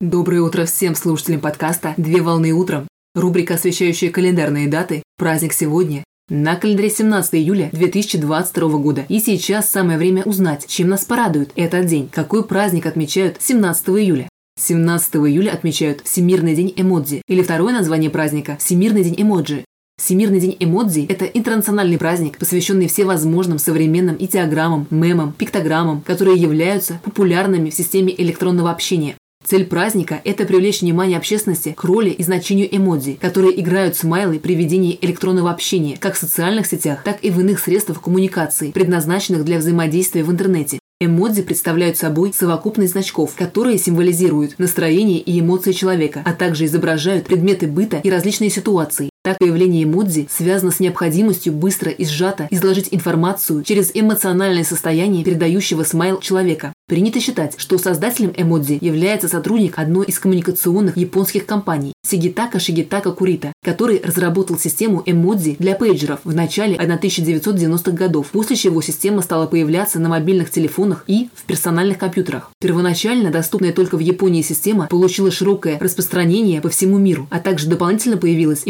Доброе утро всем слушателям подкаста «Две волны утром». Рубрика, освещающая календарные даты. Праздник сегодня. На календаре 17 июля 2022 года. И сейчас самое время узнать, чем нас порадует этот день. Какой праздник отмечают 17 июля? 17 июля отмечают Всемирный день эмодзи, или второе название праздника – Всемирный день эмоджи. Всемирный день эмодзи – это интернациональный праздник, посвященный всевозможным современным идеограммам, мемам, пиктограммам, которые являются популярными в системе электронного общения. Цель праздника – это привлечь внимание общественности к роли и значению эмодзи, которые играют смайлы при ведении электронного общения как в социальных сетях, так и в иных средствах коммуникации, предназначенных для взаимодействия в интернете. Эмодзи представляют собой совокупность значков, которые символизируют настроение и эмоции человека, а также изображают предметы быта и различные ситуации. Так появление эмодзи связано с необходимостью быстро и сжато изложить информацию через эмоциональное состояние передающего смайл человека. Принято считать, что создателем эмодзи является сотрудник одной из коммуникационных японских компаний Сигитака Шигитака Курита, который разработал систему эмодзи для пейджеров в начале 1990-х годов, после чего система стала появляться на мобильных телефонах и в персональных компьютерах. Первоначально доступная только в Японии система получила широкое распространение по всему миру, а также дополнительно появилась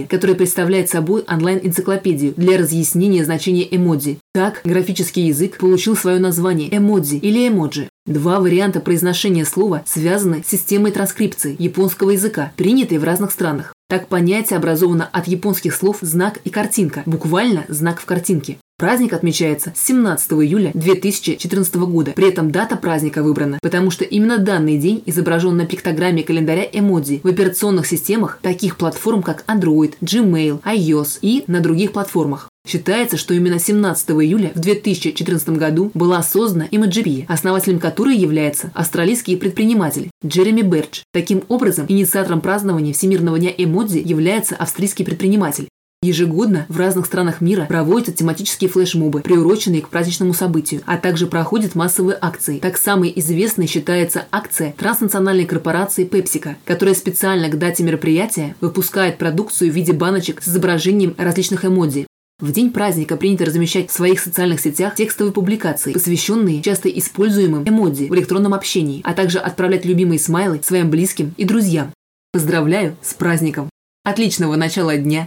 Emojipedia, которая представляет собой онлайн-энциклопедию для разъяснения значения эмодзи. Так, графический язык получил свое название эмодзи или эмоджи. Два варианта произношения слова связаны с системой транскрипции японского языка, принятой в разных странах. Так понятие образовано от японских слов «знак» и «картинка», буквально «знак в картинке». Праздник отмечается 17 июля 2014 года. При этом дата праздника выбрана, потому что именно данный день изображен на пиктограмме календаря эмодзи в операционных системах таких платформ, как Android, Gmail, iOS и на других платформах. Считается, что именно 17 июля в 2014 году была создана Imagery, основателем которой является австралийский предприниматель Джереми Бердж. Таким образом, инициатором празднования Всемирного дня эмодзи является австрийский предприниматель. Ежегодно в разных странах мира проводятся тематические флешмобы, приуроченные к праздничному событию, а также проходят массовые акции. Так самой известной считается акция транснациональной корпорации PepsiCo, которая специально к дате мероприятия выпускает продукцию в виде баночек с изображением различных эмодзи. В день праздника принято размещать в своих социальных сетях текстовые публикации, посвященные часто используемым эмодзи в электронном общении, а также отправлять любимые смайлы своим близким и друзьям. Поздравляю с праздником! Отличного начала дня!